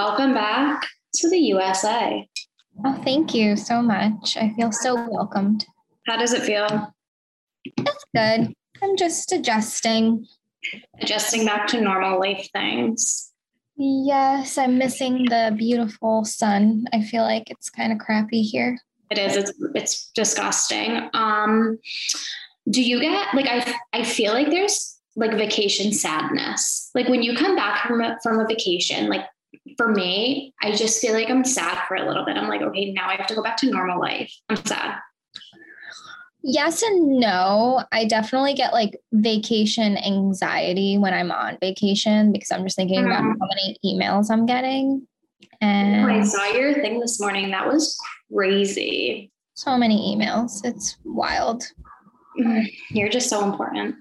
Welcome back to the USA. Oh, thank you so much. I feel so welcomed. How does it feel? It's good. I'm just adjusting. Adjusting back to normal life things. Yes, I'm missing the beautiful sun. I feel like it's kind of crappy here. It is. It's it's disgusting. Um, do you get like I I feel like there's like vacation sadness. Like when you come back from a, from a vacation, like for me, I just feel like I'm sad for a little bit. I'm like, okay, now I have to go back to normal life. I'm sad. Yes and no. I definitely get like vacation anxiety when I'm on vacation because I'm just thinking about Mhm. how many emails I'm getting. When I saw your thing this morning, that was crazy. so many emails. It's wild. You're just so important.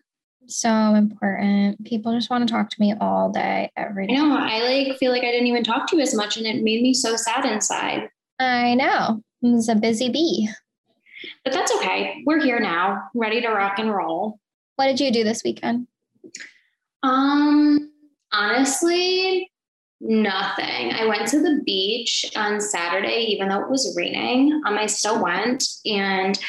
So important. People just want to talk to me all day, every day. I know. I like feel like I didn't even talk to you as much, and it made me so sad inside. I know. I was a busy bee. But that's okay. We're here now, ready to rock and roll. What did you do this weekend? Um, honestly, nothing. I went to the beach on Saturday, even though it was raining. Um, I still went, and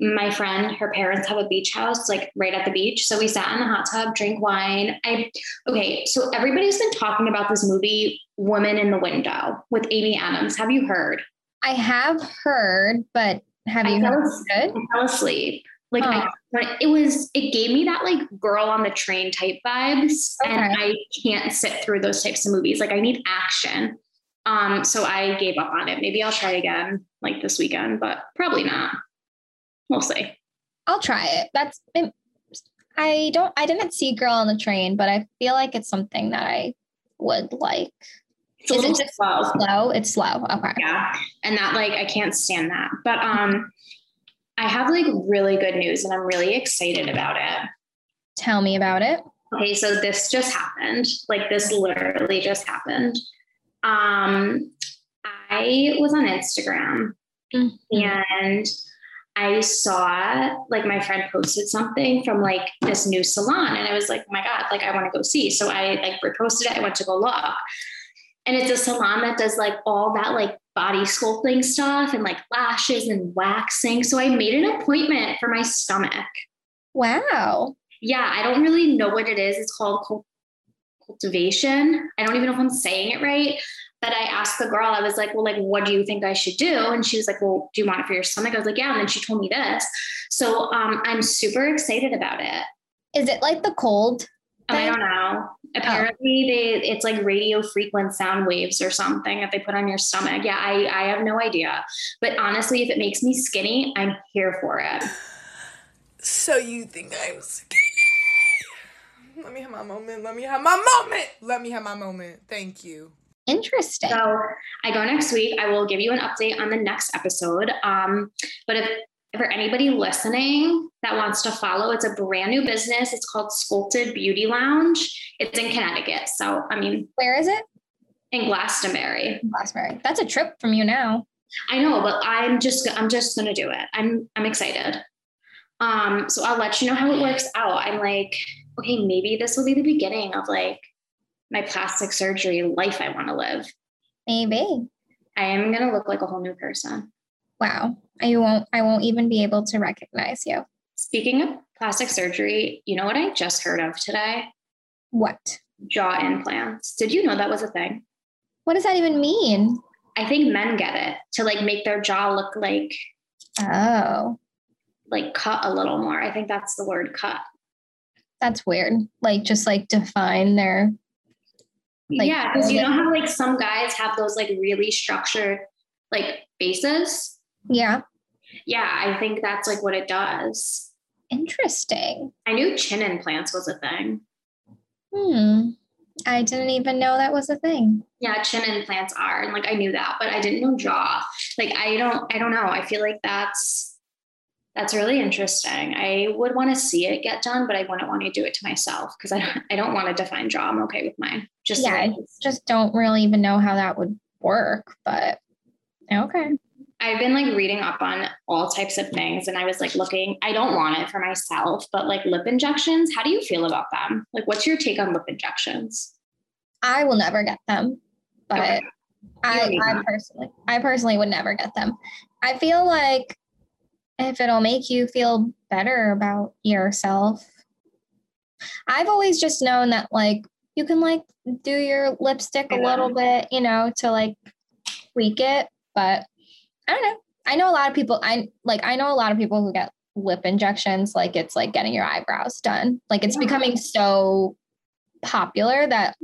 my friend, her parents have a beach house like right at the beach. So we sat in the hot tub, drink wine. I okay, so everybody's been talking about this movie, Woman in the Window, with Amy Adams. Have you heard? I have heard, but have I you fell heard I fell asleep. Like I, it was, it gave me that like girl on the train type vibes, and I can't sit through those types of movies. Like I need action. Um, so I gave up on it. Maybe I'll try again like this weekend, but probably not. We'll see. I'll try it. That's I don't I didn't see Girl on the Train, but I feel like it's something that I would like. It's a Is it just slow. Slow? It's slow. Okay. Yeah, and that like I can't stand that. But um, I have like really good news, and I'm really excited about it. Tell me about it. Okay, so this just happened. Like this literally just happened. Um, I was on Instagram and I saw like my friend posted something from like this new salon, and I was like, oh my god, like I want to go see. So I like reposted it. I went to go look, and it's a salon that does like all that like body sculpting stuff and like lashes and waxing. So I made an appointment for my stomach Wow. yeah, I don't really know what it is. It's called cultivation. I don't even know if I'm saying it right. But I asked the girl, I was like, well, like, what do you think I should do? And she was like, well, do you want it for your stomach? I was like, yeah. And then she told me this. So um, I'm super excited about it. Is it like the cold? And I don't know. Apparently, they it's like radio frequent sound waves or something that they put on your stomach. Yeah, I I have no idea. But honestly, if it makes me skinny, I'm here for it. So you think I'm skinny? Let me have my moment. Let me have my moment. Let me have my moment. Thank you. Interesting. So I go next week. I will give you an update on the next episode. Um, but if for anybody listening that wants to follow, it's a brand new business. It's called Sculpted Beauty Lounge. It's in Connecticut. So I mean, Where is it? in Glastonbury. Glastonbury. That's a trip from you now. I know, but I'm just I'm just gonna do it. I'm I'm excited. Um, so I'll let you know how it works out. I'm like, okay, maybe this will be the beginning of like my plastic surgery life I want to live. Maybe. I am gonna look like a whole new person. Wow. I won't I won't even be able to recognize you. Speaking of plastic surgery, you know what I just heard of today? What? Jaw implants. Did you know that was a thing? What does that even mean? I think men get it to like make their jaw look like Oh, like cut a little more. I think that's the word cut. that's weird. Like just like define their Like, yeah, because you know how like some guys have those like really structured like faces. yeah. Yeah, I think that's like what it does. Interesting. I knew chin implants was a thing. Hmm. I didn't even know that was a thing. Yeah, chin implants are, and like I knew that, but I didn't know jaw. Like I don't, I don't know. I feel like that's that's really interesting. I would want to see it get done, but I wouldn't want to do it to myself because I don't, I don't want to define jaw. I'm okay with mine. Just Yeah, like- just don't really even know how that would work, but okay. I've been like reading up on all types of things, and I was like looking. I don't want it for myself, but like lip injections. How do you feel about them? Like, what's your take on lip injections? I will never get them, but Okay. I, I personally, I personally would never get them. I feel like if it'll make you feel better about yourself, I've always just known that like you can like do your lipstick a little bit, you know, to like tweak it. But I don't know. I know a lot of people. I like. I know a lot of people who get lip injections. Like it's like getting your eyebrows done. Like it's Yeah. becoming so popular that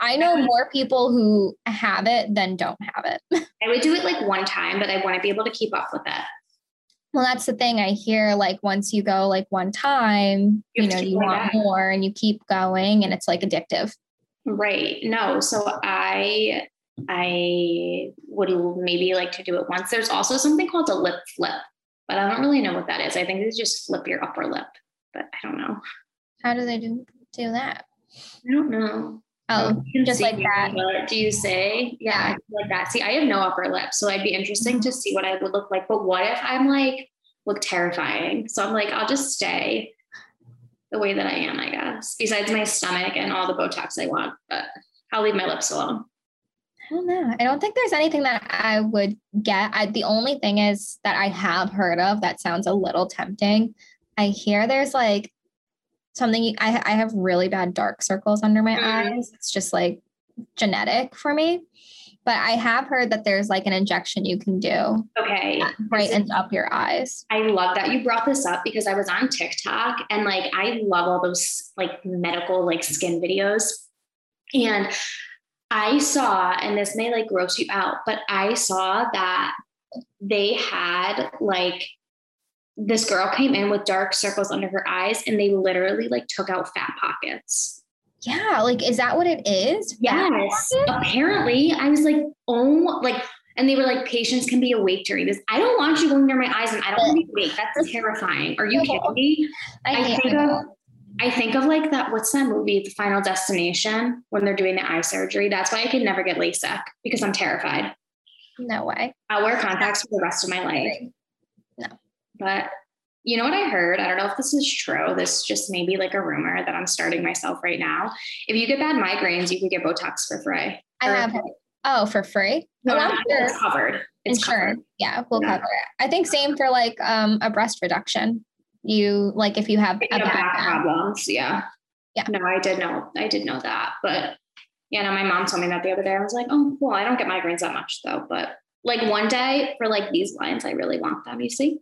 I know more people who have it than don't have it. I would do it like one time, but I want to be able to keep up with it. Well, that's the thing I hear. Like once you go like one time, You you, know, you want back. more and you keep going and it's like addictive. Right. No. So I I would maybe like to do it once. There's also something called a lip flip, but I don't really know what that is. I think it's just flip your upper lip, but I don't know. How do they do do that? I don't know. Oh, just like that. but Do you say? Yeah, like that. See, I have no upper lip, so I'd be interesting to see what I would look like. But what if I'm like look terrifying? So I'm like, I'll just stay the way that I am, I guess. Besides my stomach and all the Botox I want, but I'll leave my lips alone. I don't know. I don't think there's anything that I would get. I, the only thing is that I have heard of that sounds a little tempting. I hear there's like something I, I have really bad dark circles under my Mhm. eyes. It's just like genetic for me. But I have heard that there's like an injection you can do Okay. brightens up your eyes. I love that you brought this up because I was on TikTok and like I love all those like medical like skin videos. And I saw, and this may like gross you out, but I saw that they had like this girl came in with dark circles under her eyes and they literally like took out fat pockets. Yeah, like is that what it is? Yes. Apparently, I was like, oh, like, and they were like, patients can be awake during this. I don't want you going near my eyes and I don't want to be awake. That's terrifying. Are you kidding me? I, I think of I think of like that, what's that movie, The Final Destination, when they're doing the eye surgery. That's why I could never get LASIK because I'm terrified. no way. I'll wear contacts for the rest of my life. No. But you know what I heard? I don't know if this is true. This just may be like a rumor that I'm starting myself right now. If you get bad migraines, you could get Botox for free. I have oh for free. No, Oh, sure. it's covered. It's insurance. covered. Yeah, we'll Yeah. cover it. I think same for like um a breast reduction. You like if you have a back problems. Yeah. Yeah. No, I did know. I did know that. But yeah, no, my mom told me that the other day. I was like, oh, well, I don't get migraines that much though. But like one day for like these lines, I really want them. You see?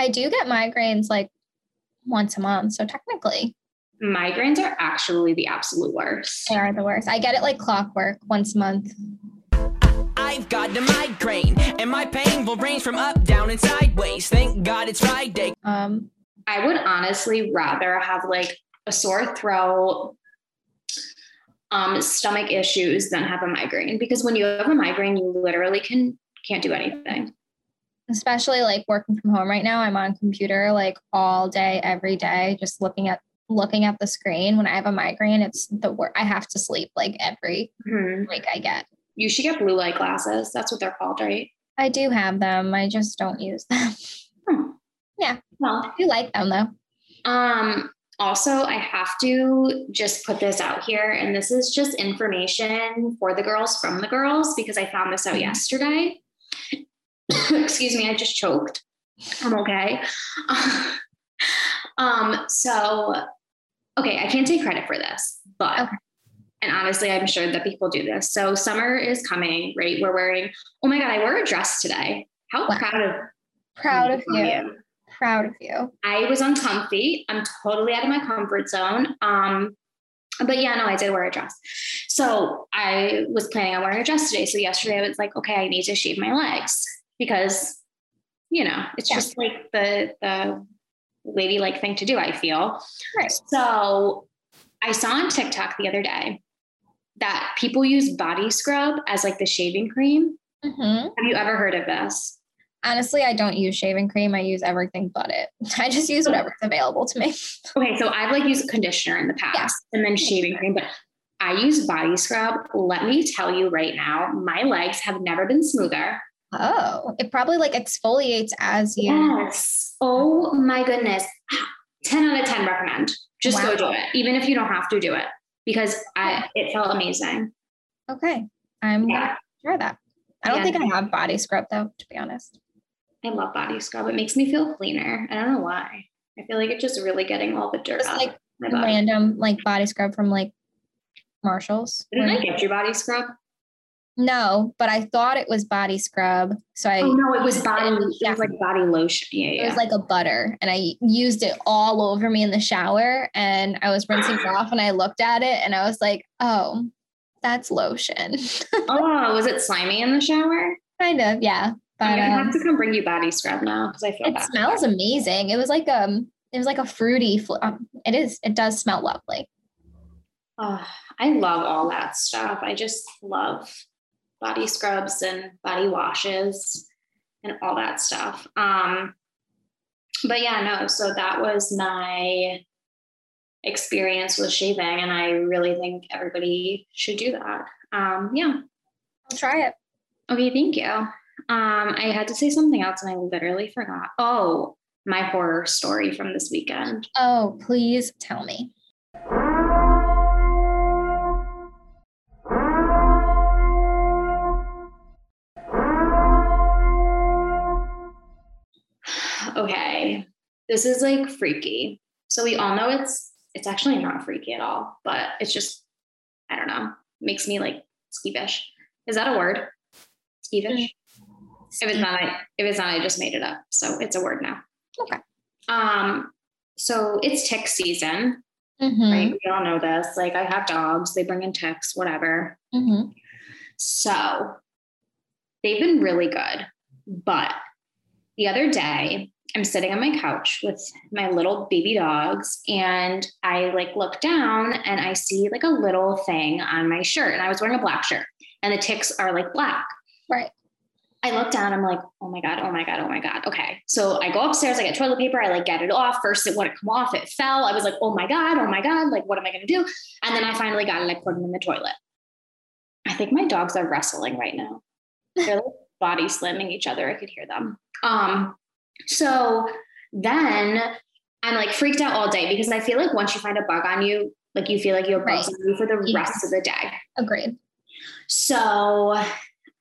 I do get migraines like once a month. So technically Migraines are actually the absolute worst. they are the worst. I get it like clockwork once a month. I've got a migraine, and my pain will range from up, down, and sideways. Thank God it's Friday. Um I would honestly rather have like a sore throat, um, stomach issues than have a migraine because when you have a migraine, you literally can can't do anything. Especially like working from home right now. I'm on computer like all day, every day, just looking at looking at the screen. When I have a migraine, it's the worst. I have to sleep like every Mhm. break I get. You should get blue light glasses. That's what they're called, right? I do have them. I just don't use them. Yeah. Well, I do like them though. um, also, I have to just put this out here, and this is just information for the girls from the girls because I found this out yesterday. Excuse me, I just choked. I'm okay. um, so okay, I can't take credit for this, but Okay. and honestly, I'm sure that people do this. So summer is coming, right? We're wearing, oh my god, I wore a dress today. How Wow. proud of Proud of you. am. Proud of you. I was uncomfy. I'm totally out of my comfort zone. Um, but yeah, no, I did wear a dress. So I was planning on wearing a dress today. So yesterday I was like, okay, I need to shave my legs because, you know, it's Yeah. just like the the ladylike thing to do. I feel. Right. So I saw on TikTok the other day that people use body scrub as like the shaving cream. hmm Have you ever heard of this? Honestly, I don't use shaving cream. I use everything but it. I just use whatever's available to me. Okay, so I've like used conditioner in the past and then shaving cream, but I use body scrub. Let me tell you right now, my legs have never been smoother. Oh, it probably like exfoliates as you. Yes. Oh my goodness. 10 out of 10 recommend. Just go do it. Even if you don't have to do it because I it felt amazing. Okay. I'm Yeah. gonna try that. I don't Yeah. think I have body scrub though, to be honest. I love body scrub. It makes me feel cleaner. I don't know why. I feel like it's just really getting all the dirt Just out like of my body. Random like body scrub from like Marshalls. Didn't I get your body scrub? No, but I thought it was body scrub. So I Oh no, it was body. It was like body lotion. Yeah, yeah. it was like a butter and I used it all over me in the shower and I was rinsing it off and I looked at it and I was like, oh, that's lotion. oh, was it slimy in the shower? kind of, yeah. But I'm gonna um, have to come bring you body scrub now because I feel it bad. smells amazing. It was like um it was like a fruity fl- um, it is it does smell lovely. Oh, I love all that stuff. I just love body scrubs and body washes and all that stuff. Um, but yeah, no, so that was my experience with shaving, and I really think everybody should do that. Um, yeah. I'll try it. Okay, thank you. Um, I had to say something else and I literally forgot. Oh, my horror story from this weekend. Oh, please tell me. This is like freaky. So we all know it's it's actually not freaky at all but it's just i don't know makes me like skeevish. Is that a word? Skeevish? If it's not I, if it's not i just made it up. So it's a word now. Okay. um so it's tick season. Mhm, right? We all know this. Like i have dogs. They bring in ticks whatever. Mhm. so they've been really good. But the other day, I'm sitting on my couch with my little baby dogs and I like look down and I see like a little thing on my shirt. And I was wearing a black shirt and the ticks are like black. Right. I look down, I'm like, oh my God, oh my God, oh my God. Okay. So I go upstairs, I get toilet paper, I like get it off. First, it wouldn't come off, it fell. I was like, oh my God, oh my God, like, what am I going to do? And then I finally got it, I put it in the toilet. I think my dogs are wrestling right now. They're like body slamming each other. I could hear them. Um, so then I'm like freaked out all day because I feel like once you find a bug on you, like you feel like you have bugs Right. on you for the Yeah. rest of the day. Agreed. So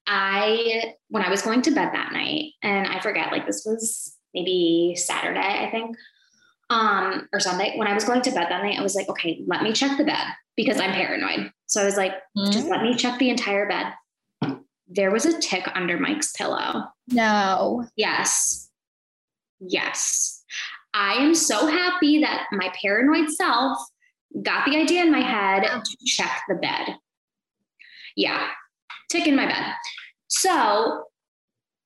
I, when I was going to bed that night, and I forget, like this was maybe Saturday, I think, um, or Sunday. When I was going to bed that night, I was like, okay, let me check the bed because I'm paranoid. So I was like, just Mhm. let me check the entire bed. There was a tick under Mike's pillow. No. Yes. Yes. I am so happy that my paranoid self got the idea in my head to check the bed. Yeah, tick in my bed. So,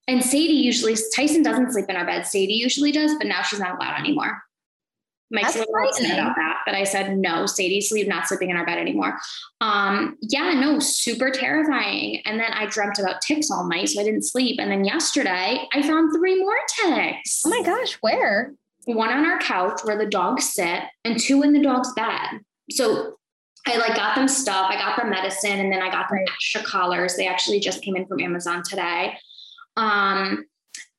and Sadie usually, Tyson doesn't sleep in our bed. Sadie usually does, but now she's not allowed anymore. Mike's a That's little upset about that, but I said no. Sadie's sleep not sleeping in our bed anymore. Um, yeah, no, super terrifying. And then I dreamt about ticks all night, so I didn't sleep. And then yesterday, I found three more ticks. Oh my gosh, where? One on our couch where the dogs sit, and two in the dog's bed. So I like got them stuff. I got them medicine, and then I got them Right. extra collars. They actually just came in from Amazon today. Um,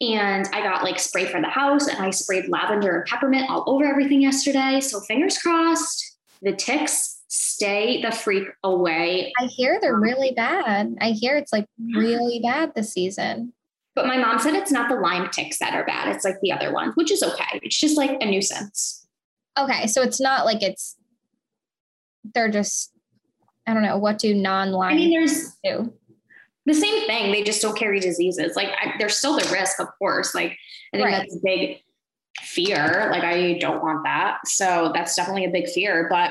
and I got like spray for the house, and I sprayed lavender and peppermint all over everything yesterday. So fingers crossed, the ticks stay the freak away. I hear they're um, really bad. I hear it's like really bad this season. But my mom said it's not the Lyme ticks that are bad; it's like the other ones, which is okay. It's just like a nuisance. Okay, so it's not like it's they're just I don't know what do non-Lyme I mean, there's do. The same thing. They just don't carry diseases. Like I, there's still the risk, of course. Like I think Right. that's a big fear. Like I don't want that. So that's definitely a big fear. But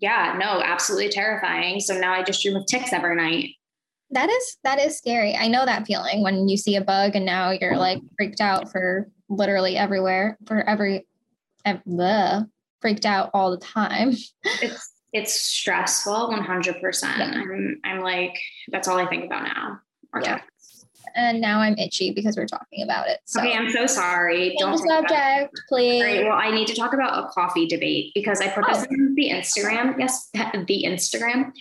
yeah, no, absolutely terrifying. So now I just dream of ticks every night. That is that is scary. I know that feeling when you see a bug and now you're like freaked out for literally everywhere for every ev- bleh, freaked out all the time. It's it's stressful, 100. percent Yeah. I'm I'm like that's all I think about now. Yeah. And now I'm itchy because we're talking about it. So Okay, I'm so sorry. Don't think about it. subject, please. Right, well, I need to talk about a coffee debate because I put this in the Instagram, yes, the Instagram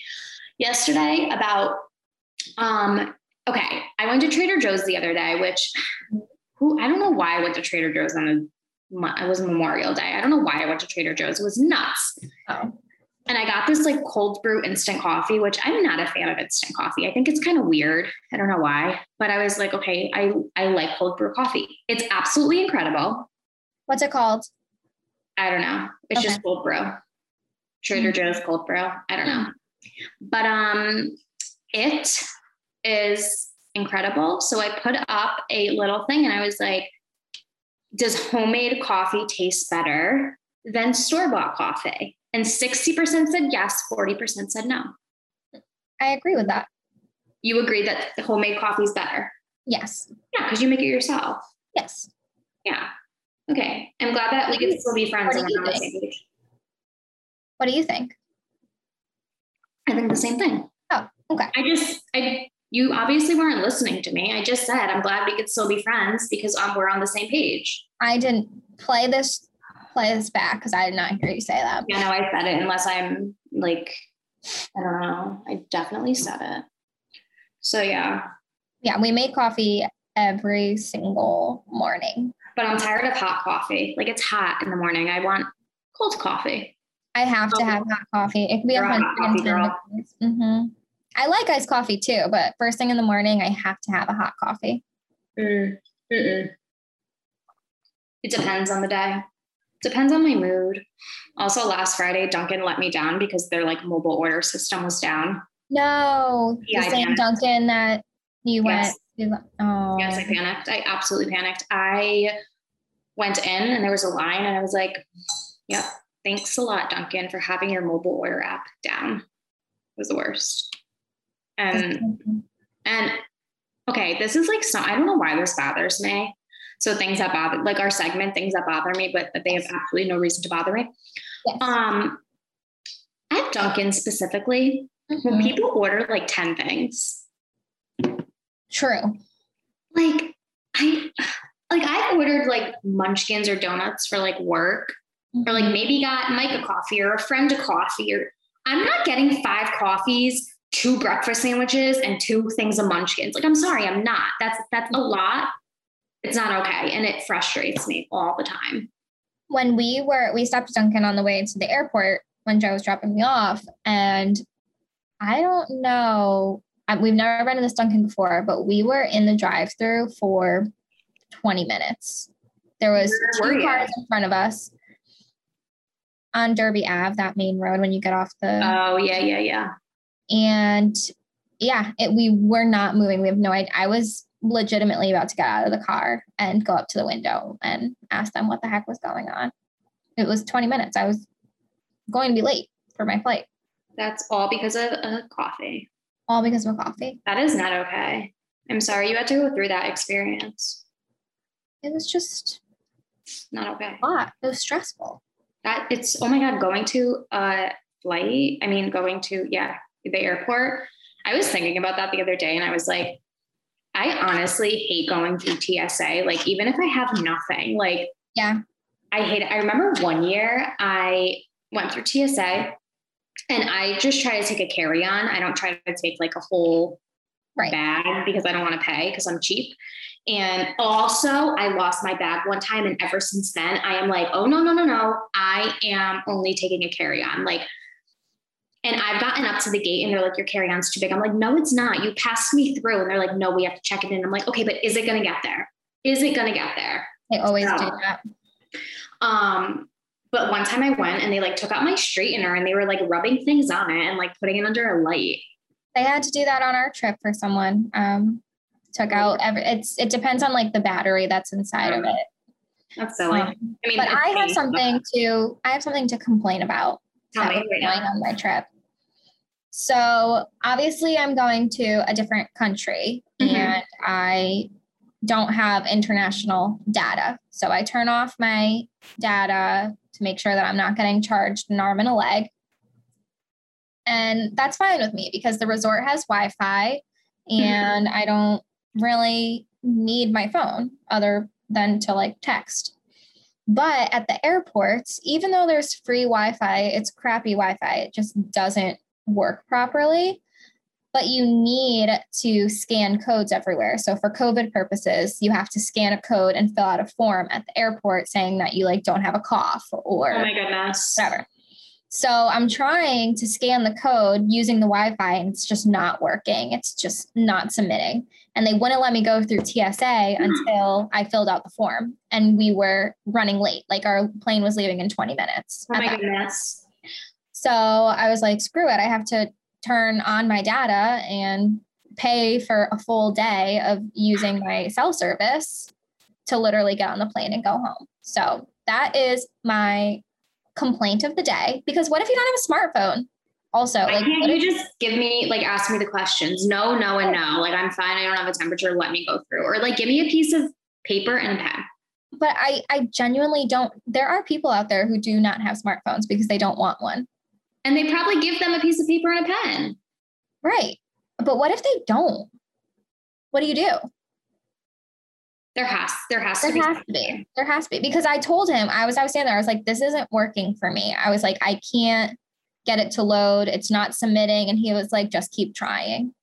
yesterday about um okay, I went to Trader Joe's the other day, which who I don't know why I went to Trader Joe's on a it was Memorial Day. I don't know why I went to Trader Joe's. It was nuts. Oh. And I got this like cold brew instant coffee, which I'm not a fan of instant coffee. I think it's kind of weird. I don't know why, but I was like, okay, I I like cold brew coffee. It's absolutely incredible. What's it called? I don't know. It's Okay. just cold brew. Trader Mm-hmm. Joe's cold brew. I don't know. But um it is incredible. So I put up a little thing and I was like, does homemade coffee taste better than store-bought coffee? And 60% said yes, 40% said no. I agree with that. You agree that the homemade coffee is better? Yes. Yeah, because you make it yourself. Yes. Yeah. Okay. I'm glad that we can still be friends What and do we're you on the think? same page. What do you think? I think the same thing. Oh, okay. I just, I, you obviously weren't listening to me. I just said I'm glad we could still be friends because um, we're on the same page. I didn't play this play this back because I did not hear you say that. Yeah, no, I said it unless I'm like, I don't know. I definitely said it. So yeah, Yeah, we make coffee every single morning. but I'm tired of hot coffee. Like it's hot in the morning. I want cold coffee. I have to have hot coffee. It could be a hot coffee 110 girl. degrees. hmm I like iced coffee too, but first thing in the morning, I have to have a hot coffee. Mm. It depends on the day. Depends on my mood. Also, last Friday, Dunkin' let me down because their like mobile order system was down. No, Yeah, the same panicked. Dunkin' that you Yes. went. Oh, Yes, I panicked. I absolutely panicked. I went in and there was a line, and I was like, "Yep, thanks a lot, Dunkin', for having your mobile order app down." It was the worst. And and okay, this is like some. I don't know why this bothers me. So things that bother, like our segment, things that bother me, but that they have absolutely no reason to bother me. Yes. Um, at Dunkin' specifically, when Mhm. people order like ten things, True. like I like I ordered like munchkins or donuts for like work or like maybe got Mike a coffee or a friend a coffee or I'm not getting five coffees, two breakfast sandwiches and two things of munchkins. Like I'm sorry, I'm not. That's that's a lot. It's not okay and it frustrates me all the time. when we were we stopped at Dunkin' on the way to the airport when Joe was dropping me off, and I don't know. We've never been to this Dunkin' before, but we were in the drive-through for 20 minutes. There was Where two cars in front of us on Derby Ave, that main road when you get off the Oh yeah, yeah, yeah. and yeah, it, we were not moving. We have no idea. I was legitimately about to get out of the car and go up to the window and ask them what the heck was going on. It was 20 minutes. I was going to be late for my flight, That's all because of a coffee. all because of a coffee. That is not okay. I'm sorry you had to go through that experience. It was just Not okay. a lot. It was stressful. that it's oh my god going to a flight i mean going to yeah the airport i was thinking about that the other day and i was like i honestly hate going through tsa like even if i have nothing like Yeah. i hate it i remember one year i went through tsa and i just try to take a carry-on i don't try to take like a whole Right. bag because i don't want to pay because i'm cheap and also, I lost my bag one time. And ever since then, I am like, oh, no, no, no, no. I am only taking a carry on. Like, and I've gotten up to the gate and they're like, your carry on's too big. I'm like, no, it's not. You passed me through. And they're like, no, we have to check it in. I'm like, okay, but is it going to get there? Is it going to get there? They always do Oh. that. Um, but one time I went and they like took out my straightener and they were like rubbing things on it and like putting it under a light. They had to do that on our trip for someone. Um, took out every. It's it depends on like the battery that's inside of it. That's silly. Um, I mean, but I have something to I have something to complain about Tell that me was right going now. on my trip. So obviously I'm going to a different country Mhm. and I don't have international data. So I turn off my data to make sure that I'm not getting charged an arm and a leg. And that's fine with me because the resort has Wi-Fi and I don't really need my phone other than to like text. But at the airports, even though there's free Wi Fi, it's crappy Wi Fi. It just doesn't work properly. But you need to scan codes everywhere. So for COVID purposes, you have to scan a code and fill out a form at the airport saying that you like don't have a cough or Oh my goodness. whatever. So I'm trying to scan the code using the Wi Fi and it's just not working. It's just not submitting. And they wouldn't let me go through TSA hmm. until I filled out the form. And we were running late. Like our plane was leaving in 20 minutes. Oh my goodness. So I was like, screw it. I have to turn on my data and pay for a full day of using my cell service to literally get on the plane and go home. So that is my complaint of the day. Because what if you don't have a smartphone? Also, like, can't you just give me like ask me the questions? No, no, and no. Like I'm fine. I don't have a temperature. Let me go through. Or like give me a piece of paper and a pen. but I, I genuinely don't. There are people out there who do not have smartphones because they don't want one. And they probably give them a piece of paper and a pen. Right. But what if they don't? What do you do? There has there has There to be. has to be. There has to be because I told him I was I was standing there. I was like, this isn't working for me. I was like, I can't get it to load. It's not submitting. And he was like, just keep trying.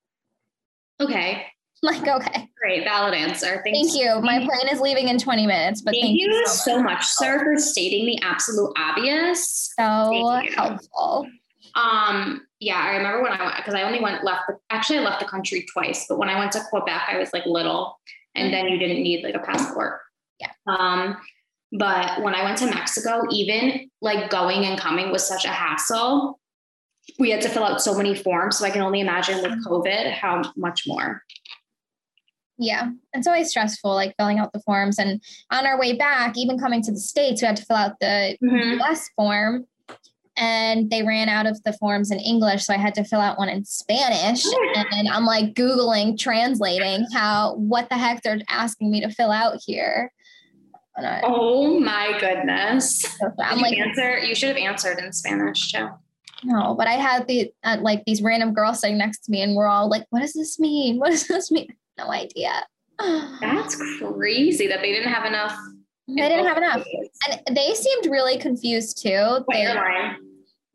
Okay. Like, okay, Great. Valid answer. Thanks. thank you. My plane is leaving in 20 minutes, but Thank, thank, you so so much, sir, for stating the absolute obvious. So helpful. Um, yeah, I remember when I went because I only went left. The, actually, I left the country twice, but when I went to Quebec, I was like little, and then you didn't need like a passport. Yeah. Um, but when I went to Mexico, even like going and coming was such a hassle. We had to fill out so many forms, so I can only imagine with COVID how much more. Yeah. It's always stressful, like filling out the forms. And on our way back, even coming to the States, we had to fill out the Mhm. US form. And they ran out of the forms in English. So I had to fill out one in Spanish. And I'm like Googling, translating how, what the heck they're asking me to fill out here. And I, Oh my goodness! I'm you like, answer. You should have answered in Spanish too. no, but I had the, uh, like these random girls sitting next to me and we're all like, what does this mean? What does this mean? No idea. That's crazy that they didn't have enough. They didn't have enough. And they seemed really confused too. They-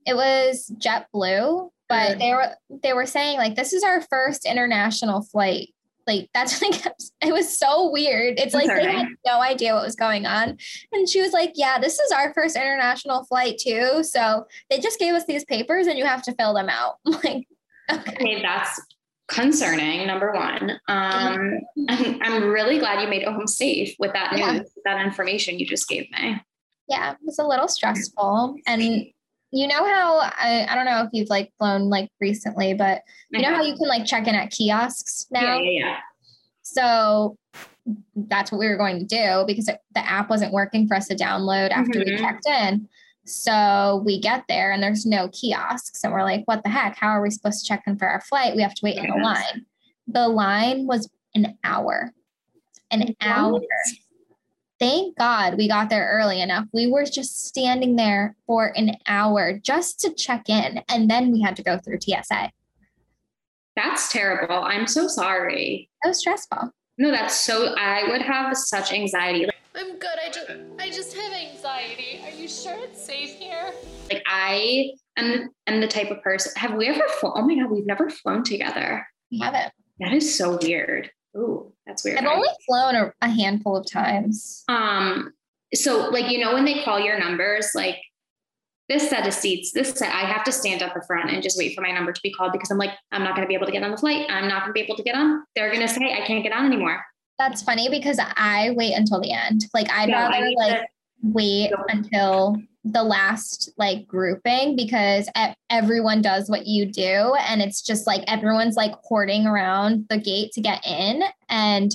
it was JetBlue, but Mhm. they were they were saying like this is our first international flight. Like that's what they kept. It was so weird. It's like they had no idea what was going on, and she was like, "Yeah, this is our first international flight too." So they just gave us these papers, and you have to fill them out. Like, okay, Okay, that's concerning. Number one. Um, I'm, I'm really glad you made it home safe with that news, Yeah. that information you just gave me. yeah, it was a little stressful, and. You know how I, I don't know if you've like flown like recently, but you know how you can like check in at kiosks now? yeah, yeah, yeah. So that's what we were going to do because it, the app wasn't working for us to download after we Mhm. checked in. So we get there and there's no kiosks. And we're like, what the heck? How are we supposed to check in for our flight? We have to wait in the Yes. line. The line was an hour. An hour. Thank God we got there early enough. We were just standing there for an hour just to check in. And then we had to go through TSA. That's terrible. I'm so sorry. That was stressful. No, that's so. I would have such anxiety. Like, I'm good. I just I just have anxiety. Are you sure it's safe here? like I am, am the type of person. Have we ever flown? Oh my god, we've never flown together. We haven't. That is so weird. Ooh, that's weird. I've only flown a, a handful of times. um so like you know when they call your numbers like this set of seats this set i have to stand up the front and just wait for my number to be called because i'm like i'm not going to be able to get on the flight i'm not going to be able to get on they're going to say i can't get on anymore That's funny because I wait until the end. Like I'd Yeah, rather like to- wait until the last like grouping because everyone does what you do and it's just like everyone's like hoarding around the gate to get in and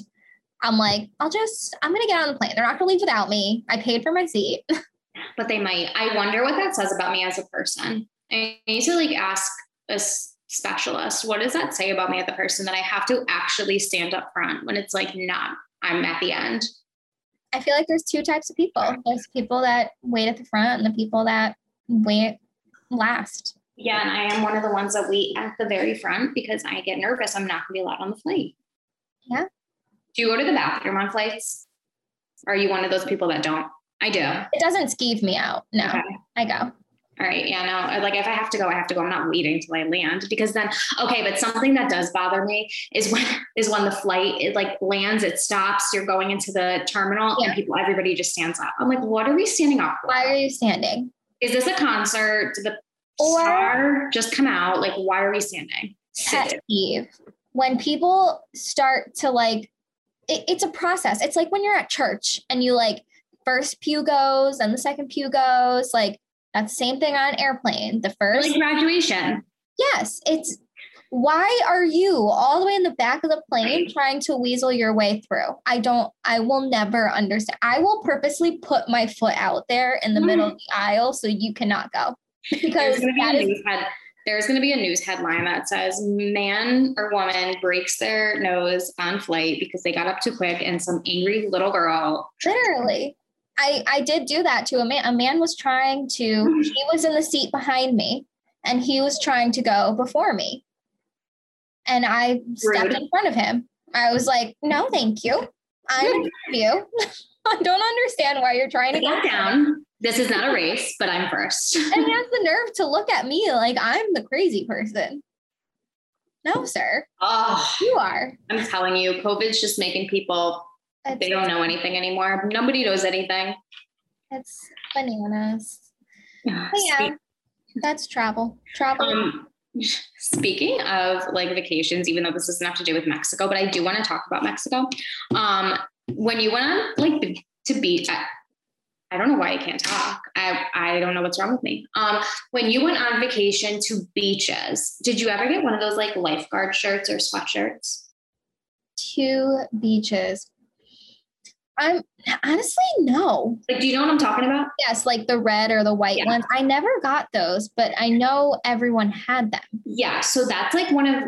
I'm like I'll just I'm going to get on the plane. They're not going to leave without me. I paid for my seat. but they might i wonder what that says about me as a person i need to like ask a s- specialist what does that say about me as a person that i have to actually stand up front when it's like not i'm at the end I feel like there's two types of people. There's people that wait at the front and the people that wait last. yeah and i am one of the ones that wait at the very front because i get nervous i'm not going to be allowed on the flight Yeah. do you go to the bathroom on flights are you one of those people that don't i do It doesn't skeeve me out. No, Okay. I go. All right. Yeah, no, like if I have to go, I have to go. I'm not waiting till I land because then, okay, but something that does bother me is when is when the flight it like lands, it stops, you're going into the terminal Yeah. and people, everybody just stands up. I'm like, what are we standing up for? Why are you standing? Is this a concert? Do the Or- Star, just come out. Like, why are we standing? pet peeve when people start to like it, it's a process it's like when you're at church and you like first pew goes and the second pew goes like that's the same thing on an airplane the first Like graduation. yes it's why are you all the way in the back of the plane trying to weasel your way through i don't i will never understand i will purposely put my foot out there in the middle of the mm. aisle so you cannot go because There's a is news head, there's gonna be a news headline that says man or woman breaks their nose on flight because they got up too quick and some angry little girl. Literally. I, I did do that to a man. A man was trying to, he was in the seat behind me and he was trying to go before me. And I stepped Rude. in front of him. I was like, no, thank you. I'm in front of you. I don't understand why you're trying to Get go down. This is not a race, but I'm first. And he has the nerve to look at me like I'm the crazy person. No, sir. Oh, You are. I'm telling you, COVID's just making people they don't know anything anymore. Nobody knows anything. it's bananas. But yeah, that's travel. Travel. Um, speaking of like vacations, even though this doesn't have to do with Mexico, but I do want to talk about Mexico. Um, when you went on like to beach, I, I don't know why I can't talk. I I don't know what's wrong with me. Um, when you went on vacation to beaches, did you ever get one of those like lifeguard shirts or sweatshirts? two beaches. I'm honestly no. Like, do you know what I'm talking about? Yes, like the red or the white Yeah. ones. I never got those, but I know everyone had them. Yeah, so that's like one of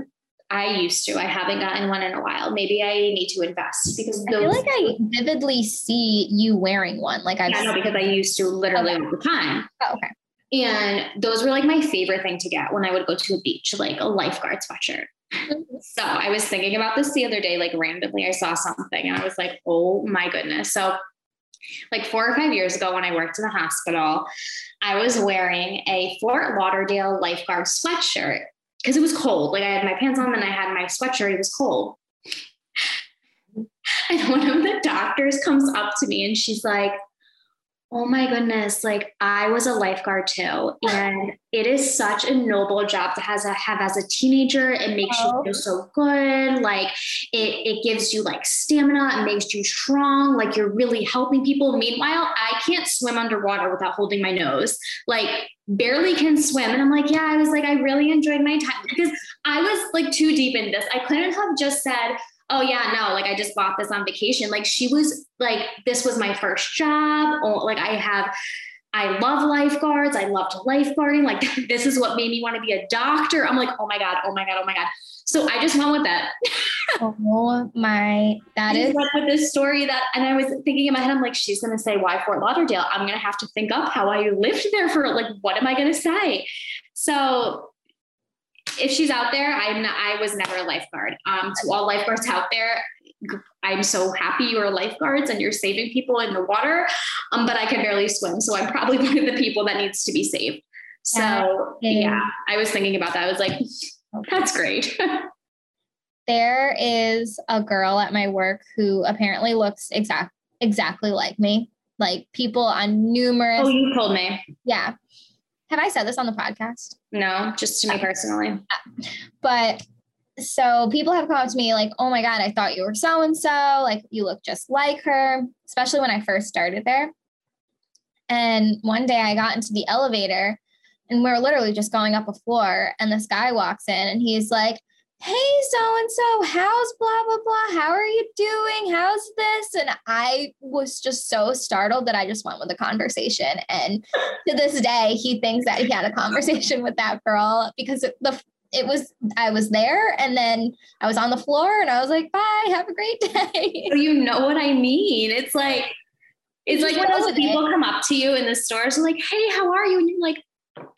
I used to. I haven't gotten one in a while. Maybe I need to invest because I feel like I vividly see you wearing one. Like I've Yeah, no, because I used to literally all the time. oh, okay. And those were like my favorite thing to get when I would go to a beach, like a lifeguard sweatshirt. Mm-hmm. So I was thinking about this the other day, like randomly, I saw something and I was like, oh my goodness. So, like four or five years ago, when I worked in the hospital, I was wearing a Fort Lauderdale lifeguard sweatshirt because it was cold. Like I had my pants on and I had my sweatshirt, it was cold. Mm-hmm. And one of the doctors comes up to me and she's like, Oh my goodness, like I was a lifeguard too. And it is such a noble job to has a, have as a teenager. It makes you feel so good. Like it, it gives you like stamina, it makes you strong, like you're really helping people. Meanwhile, I can't swim underwater without holding my nose. Like barely can swim. And I'm like, yeah, I was like, I really enjoyed my time because I was like too deep in this. I couldn't have just said, oh yeah, no, like I just bought this on vacation. Like she was like, this was my first job. Or like I have, I love lifeguards. I loved lifeguarding. Like this is what made me want to be a doctor. I'm like, oh my God, oh my God, oh my God. So I just went with that. Oh my, that is with this story that, and I was thinking in my head, I'm like, she's going to say why Fort Lauderdale. I'm going to have to think up how I lived there for like, what am I going to say? So if she's out there, I'm not, I was never a lifeguard. Um, to all lifeguards out there, I'm so happy you're lifeguards and you're saving people in the water. Um, but I can barely swim. So I'm probably one of the people that needs to be saved. So Yeah. yeah, I was thinking about that. I was like, that's great. there is a girl at my work who apparently looks exact exactly like me. Like people on numerous oh, you told me. yeah. Have I said this on the podcast? No, just to me personally. Ah. But so people have come up to me like, oh my God, I thought you were so and so. Like you look just like her, especially when I first started there. And one day I got into the elevator and we're literally just going up a floor. And this guy walks in and he's like, hey, so and so, how's blah, blah, blah? How are you doing? How's this? And I was just so startled that I just went with the conversation. And to this day, he thinks that he had a conversation with that girl because it- the it was I was there and then I was on the floor and I was like, bye, have a great day. You know what I mean. It's like it's like when those people come up to you in the stores and like, hey, how are you? And you're like,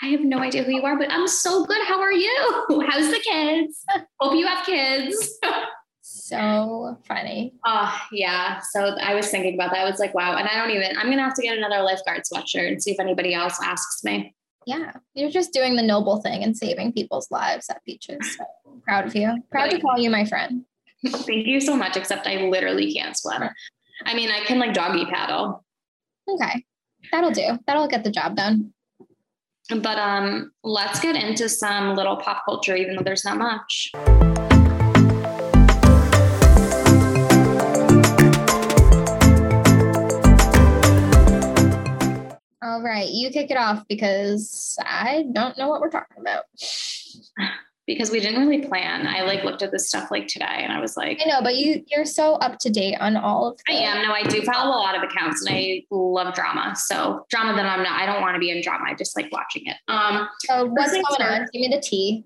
I have no idea who you are, but I'm so good. How are you? How's the kids? Hope you have kids. So funny. Oh, yeah. So I was thinking about that. I was like, wow. And I don't even, I'm going to have to get another lifeguard sweatshirt and see if anybody else asks me. Yeah. You're just doing the noble thing and saving people's lives at beaches. So proud of you. Proud to call you my friend. Thank you so much, except I literally can't swim. I mean, I can like doggy paddle. Okay. That'll do. That'll get the job done. But um, let's get into some little pop culture, even though there's not much. All right, you kick it off because I don't know what we're talking about. Because we didn't really plan. I like looked at this stuff like today, and I was like, I know, but you you're so up to date on all of. I am. No, I do follow a lot of accounts, and I love drama. So drama that I'm not. I don't want to be in drama. I just like watching it. Um, So what's First going on? first. Give me the tea.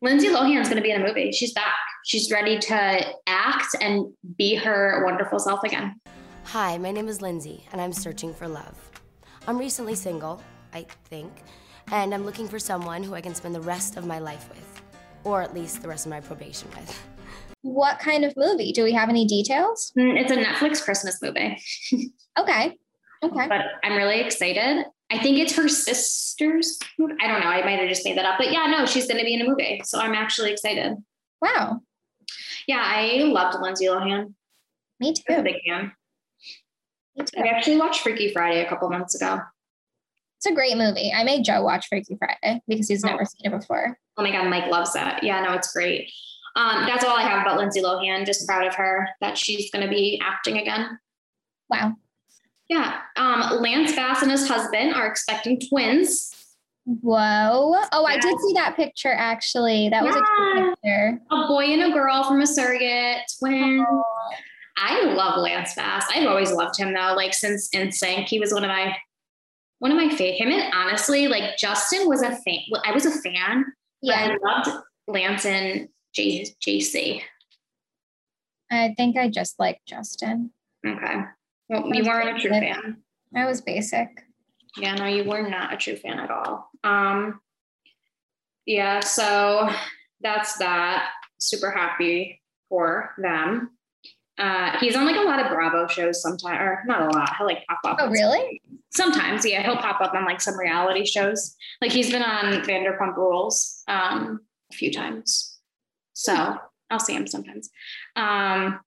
Lindsay Lohan's going to be in a movie. She's back. She's ready to act and be her wonderful self again. Hi, my name is Lindsay, and I'm searching for love. I'm recently single, I think, and I'm looking for someone who I can spend the rest of my life with, or at least the rest of my probation with. What kind of movie? Do we have any details? Mm, It's a Netflix Christmas movie, Okay. Okay. but I'm really excited. I think it's her sister's. movie. I don't know. I might have just made that up, but yeah, no, she's going to be in a movie, so I'm actually excited. Wow. Yeah, I loved Lindsay Lohan. Me I'm a too. big fan. Me too. I actually watched Freaky Friday a couple months ago. It's a great movie. I made Joe watch Freaky Friday because he's Oh. never seen it before. Oh my God, Mike loves that. Yeah, no, it's great. Um, that's all I have about Lindsay Lohan. Just proud of her that she's going to be acting again. Wow. Yeah. Um, Lance Bass and his husband are expecting twins. Whoa. Oh, I did see that picture actually. That was a cute picture. A boy and a girl from a surrogate twin. I love Lance Bass. I've always loved him though. Like since NSYNC, he was one of my one of my favorite. Him and honestly, like Justin was a fan. well, I was a fan, but Yeah. I loved Lance and J- JC. I think I just like Justin. Okay. Well, you weren't a true fan. I was basic. Yeah, no, you were not a true fan at all. Um, yeah, so that's that. Super happy for them. Uh, he's on like a lot of Bravo shows sometimes, or not a lot. He'll like pop up. Oh, really? Sometimes, yeah, he'll pop up on like some reality shows. Like he's been on Vanderpump Rules um, a few times, so I'll see him sometimes. Um,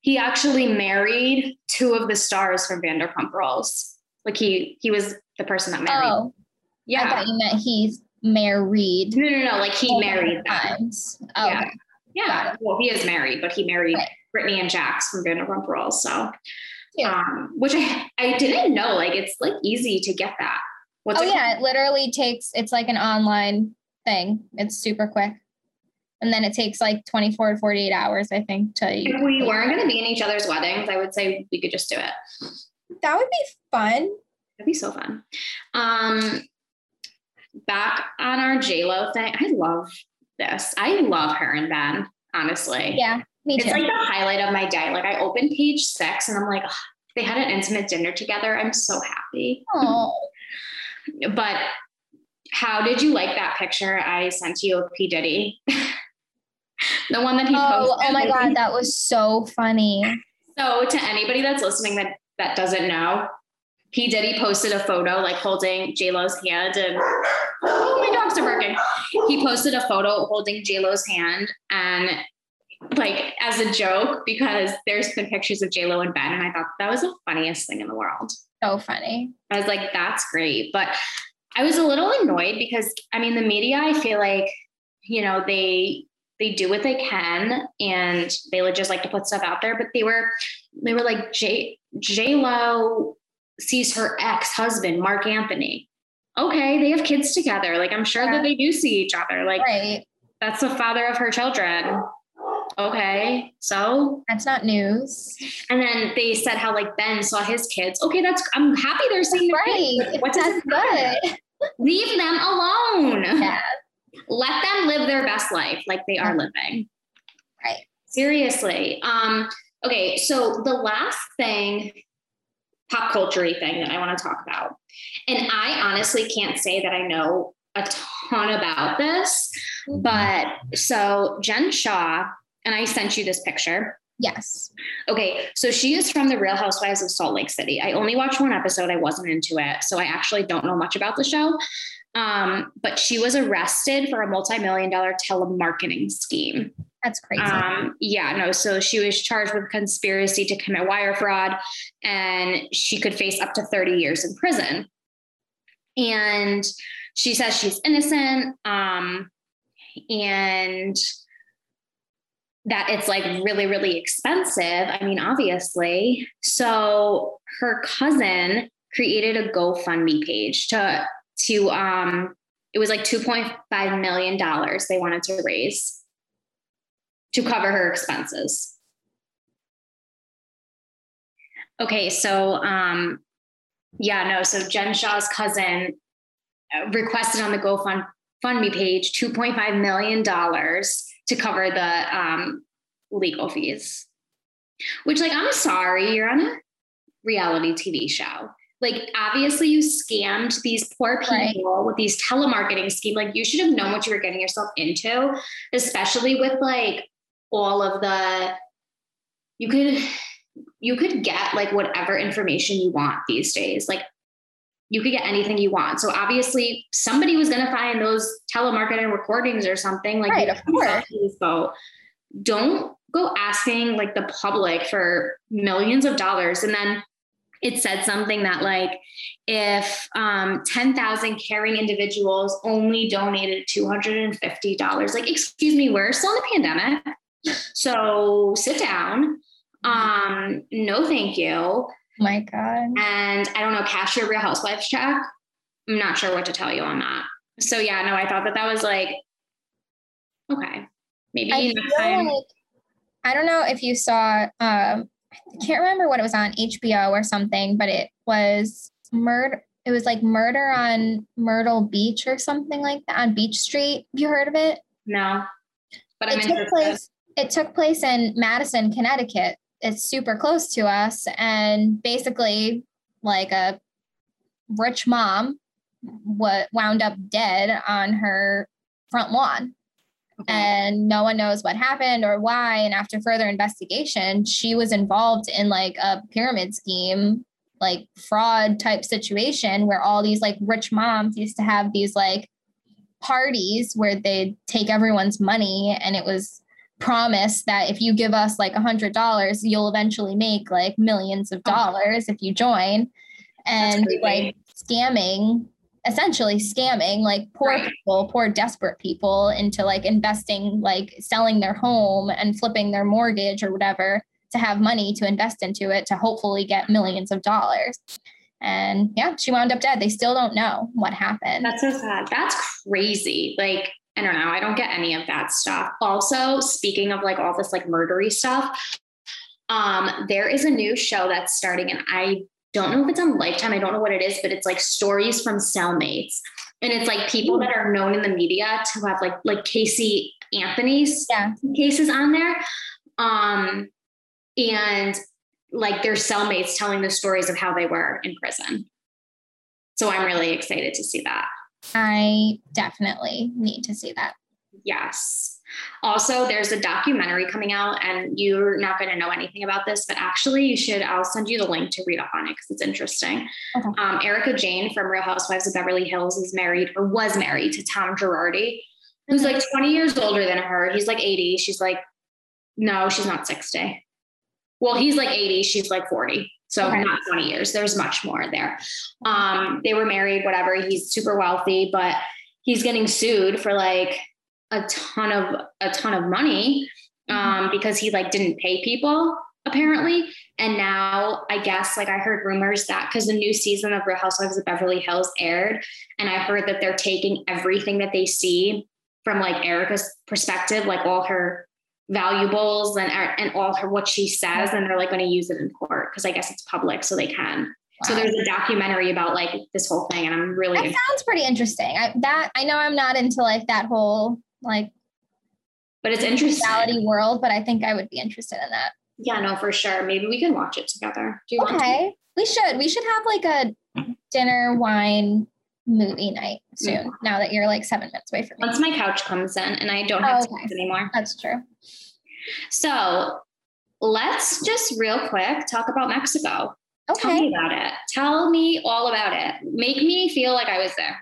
he actually married two of the stars from Vanderpump Rules. Like he he was the person that married. Oh, I yeah. thought you meant he's married. No, no, no. Like he married them. times. Oh, Yeah. okay. Yeah. Well, he is married, but he married Right. Brittany and Jax from Vanderpump Rules. So, Yeah. um, which I I didn't know. Like it's like easy to get that. What's oh it yeah, it literally takes it's like an online thing. It's super quick. And then it takes like 24 to 48 hours, I think, to If we weren't going to be in each other's weddings, I would say we could just do it. that would be fun. That'd be so fun. Um, back on our J Lo thing, I love this. I love her and Ben. Honestly, Yeah, me it's too. like the highlight of my day. Like I opened page six, and I'm like, "Ugh, they had an intimate dinner together. I'm so happy. oh, But how did you like that picture I sent you of P Diddy? the one that he oh, posted. oh my god, that was so funny. So to anybody that's listening that that doesn't know, P Diddy posted a photo like holding J Lo's hand, and oh my dogs are barking. He posted a photo holding J Lo's hand, and like as a joke because there's been pictures of J Lo and Ben, and I thought that was the funniest thing in the world. So funny. I was like, that's great, but I was a little annoyed because I mean the media, I feel like you know they they do what they can and they would just like to put stuff out there but they were they were like j j lo sees her ex-husband marc anthony okay they have kids together like i'm sure Yeah. that they do see each other like Right. that's the father of her children okay so That's not news. and then they said how like ben saw his kids okay that's i'm happy they're seeing their kids, Right. but what That's good. leave them alone Yeah. let them live their best life like they are living Right. seriously um okay so the last thing pop culture thing that i want to talk about and i honestly can't say that i know a ton about this but so jen Shah and i sent you this picture Yes. Okay, so she is from the Real Housewives of Salt Lake City. I only watched one episode. I wasn't into it, so I actually don't know much about the show. Um, but she was arrested for a multi-million dollar telemarketing scheme. That's crazy. Um, yeah, no. So she was charged with conspiracy to commit wire fraud, and she could face up to 30 years in prison. and she says she's innocent um, and that it's like really really expensive i mean obviously. So her cousin created a gofundme page to to um it was like 2.5 million dollars they wanted to raise to cover her expenses. Okay so um yeah no so jen Shah's cousin uh, requested on the gofundme page 2.5 million dollars to cover the um, legal fees. Which like i'm sorry you're on a reality tv show. Like obviously you scammed these poor people right. with these telemarketing scheme. Like you should have known what you were getting yourself into especially with like all of the you could you could get like whatever information you want these days. Like you could get anything you want so obviously somebody was going to find those telemarketing recordings or something like right, of course. So don't go asking like the public for millions of dollars and then it said something that like if um, 10,000 caring individuals only donated $250, like, excuse me, we're still in the pandemic. So sit down. Um, no, thank you. My God. And I don't know, cash your real housewives check. I'm not sure what to tell you on that. So yeah, no, I thought that that was like, okay, maybe I next time. Like, I don't know if you saw um, I can't remember what it was on HBO or something, but it was murder. It was like murder on Myrtle Beach or something like that on Beach Street. Have you heard of it? No, but I'm it took place. It took place in Madison, Connecticut. It's super close to us, and basically, like a rich mom, what wound up dead on her front lawn. And no one knows what happened or why. And after further investigation she was involved in like a pyramid scheme like fraud type situation where all these like rich moms used to have these like parties where they'd take everyone's money and it was promised that if you give us like a hundred dollars you'll eventually make like millions of oh. dollars if you join and like scamming essentially scamming like poor right. people, poor desperate people into like investing, like selling their home and flipping their mortgage or whatever to have money to invest into it to hopefully get millions of dollars. And yeah, she wound up dead. They still don't know what happened. That's so sad. That's crazy. Like, I don't know. I don't get any of that stuff. Also, speaking of like all this like murdery stuff, um, there is a new show that's starting, and I don't know if it's on Lifetime. I don't know what it is, but it's like stories from cellmates. And it's like people that are known in the media to have like like Casey Anthony's yeah. cases on there. Um, and like their cellmates telling the stories of how they were in prison. So I'm really excited to see that. I definitely need to see that. Yes. Also, there's a documentary coming out, and you're not going to know anything about this, but actually, you should. I'll send you the link to read up on it because it's interesting. Okay. Um, Erika Jayne from Real Housewives of Beverly Hills is married or was married to Tom Girardi, who's like 20 years older than her. He's like 80. She's like, no, she's not 60. Well, he's like 80. She's like 40. So okay. not 20 years. There's much more there. Um, they were married, whatever. He's super wealthy, but he's getting sued for like a ton of a ton of money um, mm-hmm. because he like didn't pay people apparently. And now I guess like I heard rumors that because the new season of Real Housewives of Beverly Hills aired, and I heard that they're taking everything that they see from like Erika's perspective, like all her valuables and and all her what she says, and they're like going to use it in court because I guess it's public, so they can. Wow. So there's a documentary about like this whole thing, and I'm really. That sounds pretty interesting. I, that I know I'm not into like that whole like but it's interesting reality world but i think i would be interested in that yeah no for sure maybe we can watch it together do you want? okay we should we should have like a dinner wine movie night soon mm-hmm. now that you're like seven minutes away from me once my couch comes in and i don't have oh, okay. anymore that's true so let's just real quick talk about mexico okay. tell me about it tell me all about it make me feel like i was there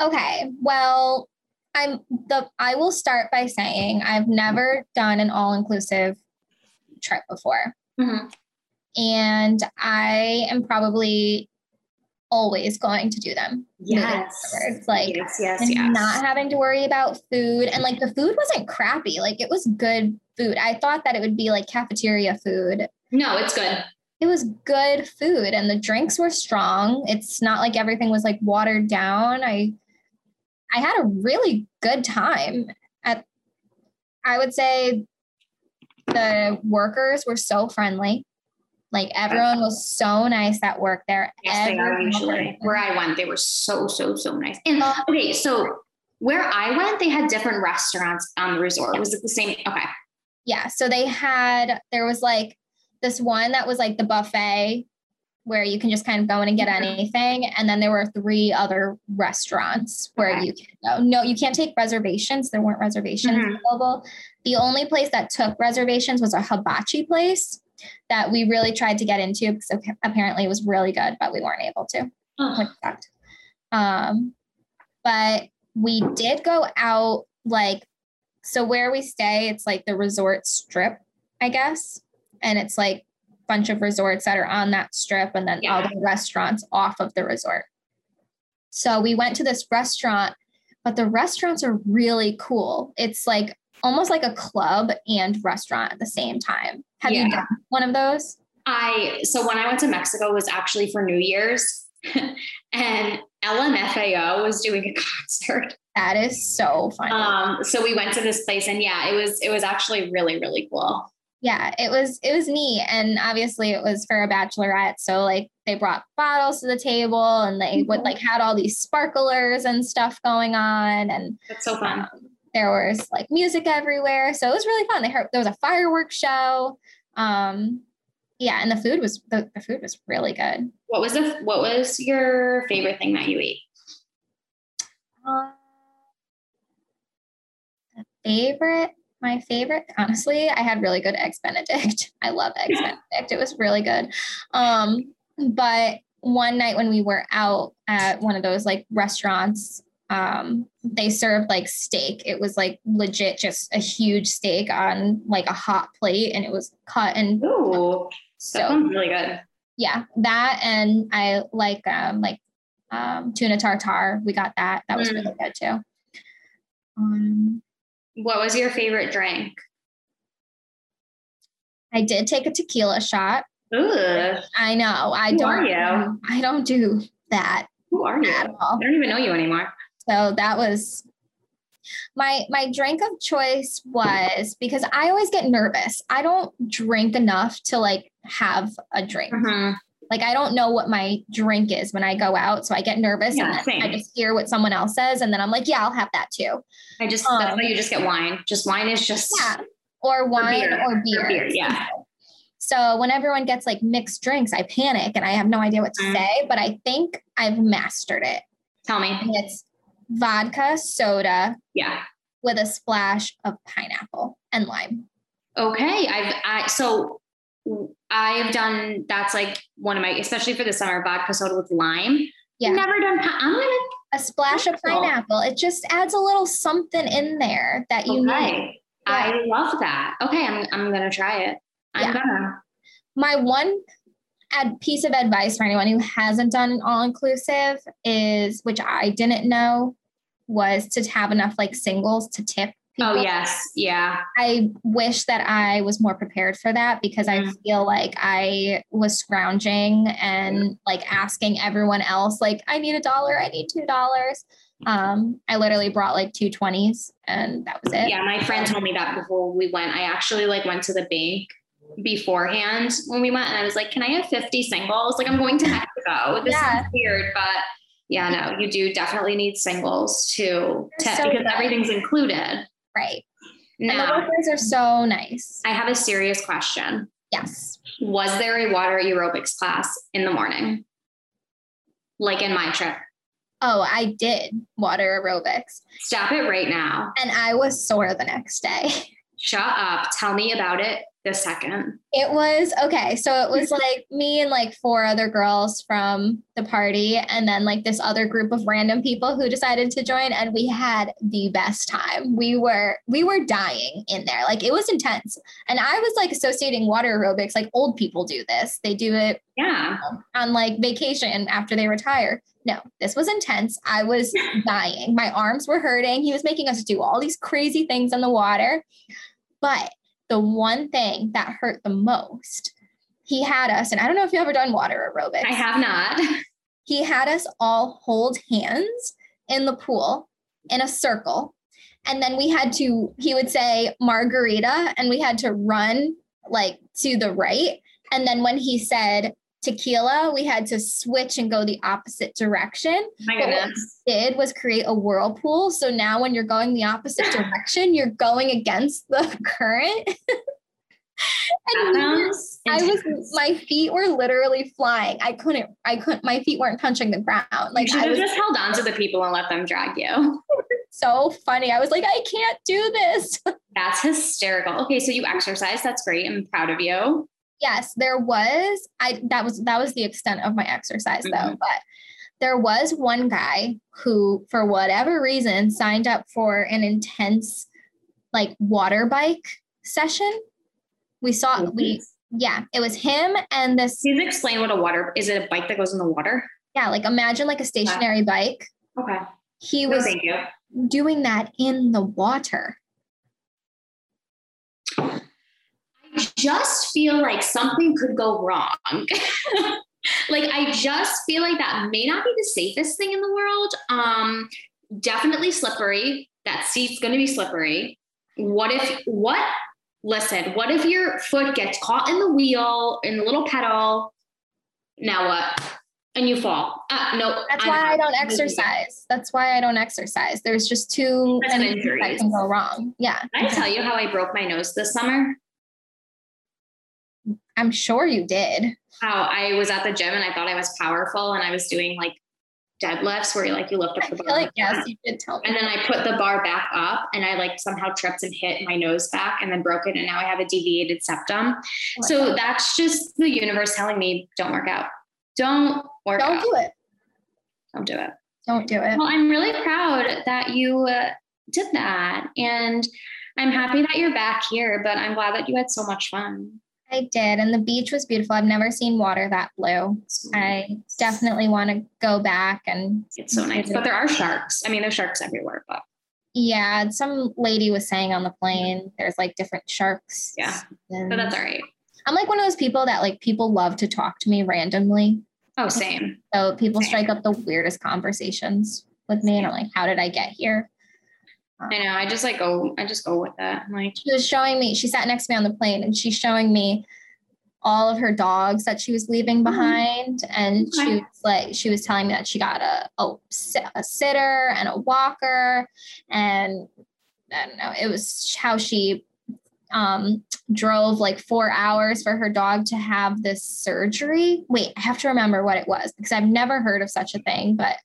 okay well I'm the I will start by saying I've never done an all-inclusive trip before. Mm-hmm. And I am probably always going to do them. Yes. Like yes, yes, and yes. not having to worry about food. And like the food wasn't crappy. Like it was good food. I thought that it would be like cafeteria food. no, it's good. It was good food and the drinks were strong. It's not like everything was like watered down. I I had a really good time at I would say the workers were so friendly. Like everyone was so nice that worked there. Yes, they are usually. Where I went, they were so, so, so nice. And okay, so where I went, they had different restaurants on the resort. Was it the same? Okay. yeah so they had there was like this one that was like the buffet where you can just kind of go in and get anything and then there were three other restaurants where Okay. you can go no you can't take reservations there weren't reservations Mhm. available the only place that took reservations was a hibachi place that we really tried to get into because apparently it was really good but we weren't able to Oh. Um, but we did go out like so where we stay, it's like the resort strip, I guess, and it's like a bunch of resorts that are on that strip, and then all the restaurants off of the resort. So we went to this restaurant, but the restaurants are really cool. It's like almost like a club and restaurant at the same time. Have you Yeah. done one of those? I so when I went to Mexico it was actually for New Year's, and LMFAO was doing a concert. That is so funny. Um, so we went to this place, and yeah, it was it was actually really really cool. yeah it was it was neat and obviously it was for a bachelorette so like they brought bottles to the table and they would like had all these sparklers and stuff going on and That's so fun. um, there was like music everywhere so it was really fun they heard there was a fireworks show um yeah and the food was the, the food was really good What was the what was your favorite thing that you ate? The favorite, my favorite, honestly, I had really good eggs Benedict. I love eggs Benedict. It was really good. Um, but one night when we were out at one of those like restaurants, um, they served like steak. It was like legit just a huge steak on like a hot plate and it was cut and Ooh, that so sounds really good. yeah, that and I like um like um tuna tartare. We got that. That was Mm. really good too. Um What was your favorite drink? I did take a tequila shot. Ugh, I know. I Who don't are you? I don't do that who are you? at I don't even know you anymore. So that was my my drink of choice was because I always get nervous. I don't drink enough to like have a drink. Mhm. Like I don't know what my drink is when I go out, so I get nervous Yeah, and same. I just hear what someone else says, and then I'm like, yeah, I'll have that too. I just that's Um, why you just get wine. Just wine is just Yeah, or wine beer. or Or beer. beer, yeah. So when everyone gets like mixed drinks, I panic and I have no idea what to Mm. say. But I think I've mastered it. Tell me. And it's vodka, soda Yeah. with a splash of pineapple and lime. Okay. I've I so I've done that's like one of my especially for the summer vodka soda with lime. Yeah. Never done. I'm gonna A splash of pineapple. It just adds a little something in there that you need. Okay. I love that. Okay, I'm I'm gonna try it. I'm Yeah. gonna. My one ad- piece of advice for anyone who hasn't done an all inclusive is, which I didn't know, was to have enough like singles to tip. Oh yes, yeah. I wish that I was more prepared for that because I Mm. feel like I was scrounging and like asking everyone else, like, I need a dollar, I need two dollars. Um, I literally brought like two twenties and that was it. Yeah, my friend told me that before we went. I actually like went to the bank beforehand when we went and I was like, Can I have 50 singles? Like I'm going to Mexico. This Yeah. is weird, but yeah, no, you do definitely need singles to tip so because good. everything's included. Right. And the workers are so nice. I have a serious question. Yes. Was there a water aerobics class in the morning? Like in my trip. Oh, I did water aerobics Stop it right now. and I was sore the next day. Shut up. Tell me about it. The second? It was okay. So it was like me and like four other girls from the party, and then like this other group of random people who decided to join, and we had the best time. We were we were dying in there. Like it was intense, and I was like associating water aerobics. Like old people do this. They do it Yeah. Um, on like vacation after they retire. No, this was intense. I was dying. My arms were hurting. He was making us do all these crazy things in the water. But the one thing that hurt the most, he had us, and I don't know if you've ever done water aerobics. I have not. He had us all hold hands in the pool in a circle. And then we had to, he would say margarita, and we had to run like to the right. And then when he said tequila, we had to switch and go the opposite direction. My But what goodness. we did was create a whirlpool. So now when you're going the opposite direction, you're going against the current. And sounds I was my feet were literally flying. I couldn't I couldn't my feet weren't touching the ground. Like you should I have was just held on to the people and let them drag you. so funny. I was like, I can't do this. That's hysterical. Okay, so you exercise. That's great. I'm proud of you. Yes, there was I that was that was the extent of my exercise though. Mhm. But there was one guy who, for whatever reason, signed up for an intense like water bike session. We saw we yeah, it was him and this Please explain what a water is. It a bike that goes in the water? yeah, like imagine like a stationary bike. Okay. He No, was you. doing that in the water. I just feel like something could go wrong. like I just feel like that may not be the safest thing in the world. Um, definitely slippery. That seat's going to be slippery. What if what? Listen, what if your foot gets caught in the wheel in the little pedal? Now what? And you fall. Uh, no, That's I'm why I don't exercise. That's why I don't exercise. There's just too many things that can go wrong. Yeah. Can I tell you how I broke my nose this summer? I'm sure you did. how I was at the gym and I thought I was powerful and I was doing like deadlifts where you like you lift up the feel bar. like yes, you did tell me. And then I put the bar back up and I like somehow tripped and hit my nose back and then broke it and now I have a deviated septum. Oh So God. that's just the universe telling me don't work out. Don't work out. don't out. do it. Don't do it. Don't do it. Well, I'm really proud that you uh, did that and I'm happy that you're back here, but I'm glad that you had so much fun. I did. And the beach was beautiful. I've never seen water that blue. I definitely want to go back and It's so nice. But there are sharks. I mean, there's sharks everywhere, but yeah, some lady was saying on the plane there's like different sharks. Yeah. And but that's all right. I'm like one of those people that like people love to talk to me randomly. Oh, same. So people strike up the weirdest conversations with me, and I'm like, how did I get here? I know. I just like go. I just go with that. I'm like, She was showing me, she sat next to me on the plane and she's showing me all of her dogs that she was leaving behind. And she was like, she was telling me that she got a, a, a sitter and a walker. And I don't know, it was how she um drove like four hours for her dog to have this surgery. Wait, I have to remember what it was because I've never heard of such a thing, but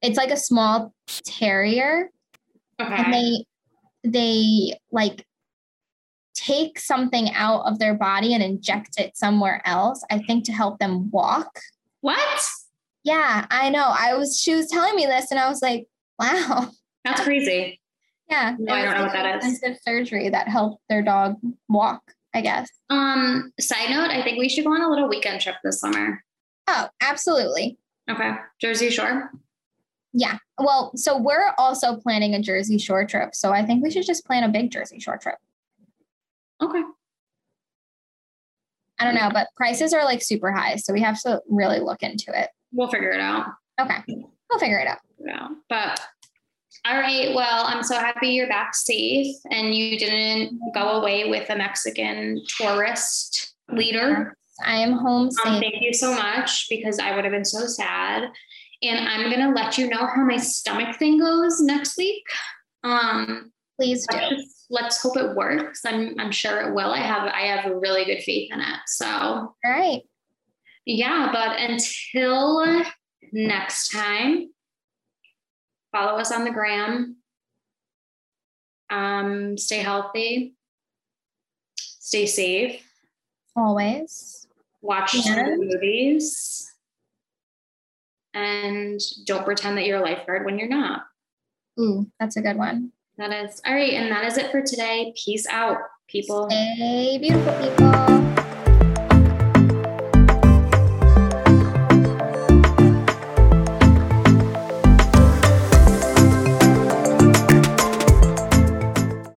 it's like a small terrier and they they like take something out of their body and inject it somewhere else i think to help them walk What? yeah i know i was she was telling me this and i was like wow That's crazy. yeah No, I don't know what that is. surgery that helped their dog walk i guess Um. Side note: I think we should go on a little weekend trip this summer. oh absolutely Okay. Jersey Shore. Yeah well so we're also planning a jersey shore trip so i think we should just plan a big jersey shore trip Okay. i don't know but prices are like super high so we have to really look into it We'll figure it out. okay we'll figure it out Yeah. But all right. Well, I'm so happy you're back safe and you didn't go away with a Mexican tourist leader. I am home Um, safe. thank you so much because I would have been so sad. And I'm gonna let you know how my stomach thing goes next week. Um, Please do. let's, let's hope it works. I'm I'm sure it will. I have I have really good faith in it. So All right. yeah, but until next time, follow us on the gram. Um, stay healthy. Stay safe. Always. Watch And? movies. And don't pretend that you're a lifeguard when you're not. Ooh, that's a good one. That is all right. And that is it for today. Peace out, people. Stay beautiful, people.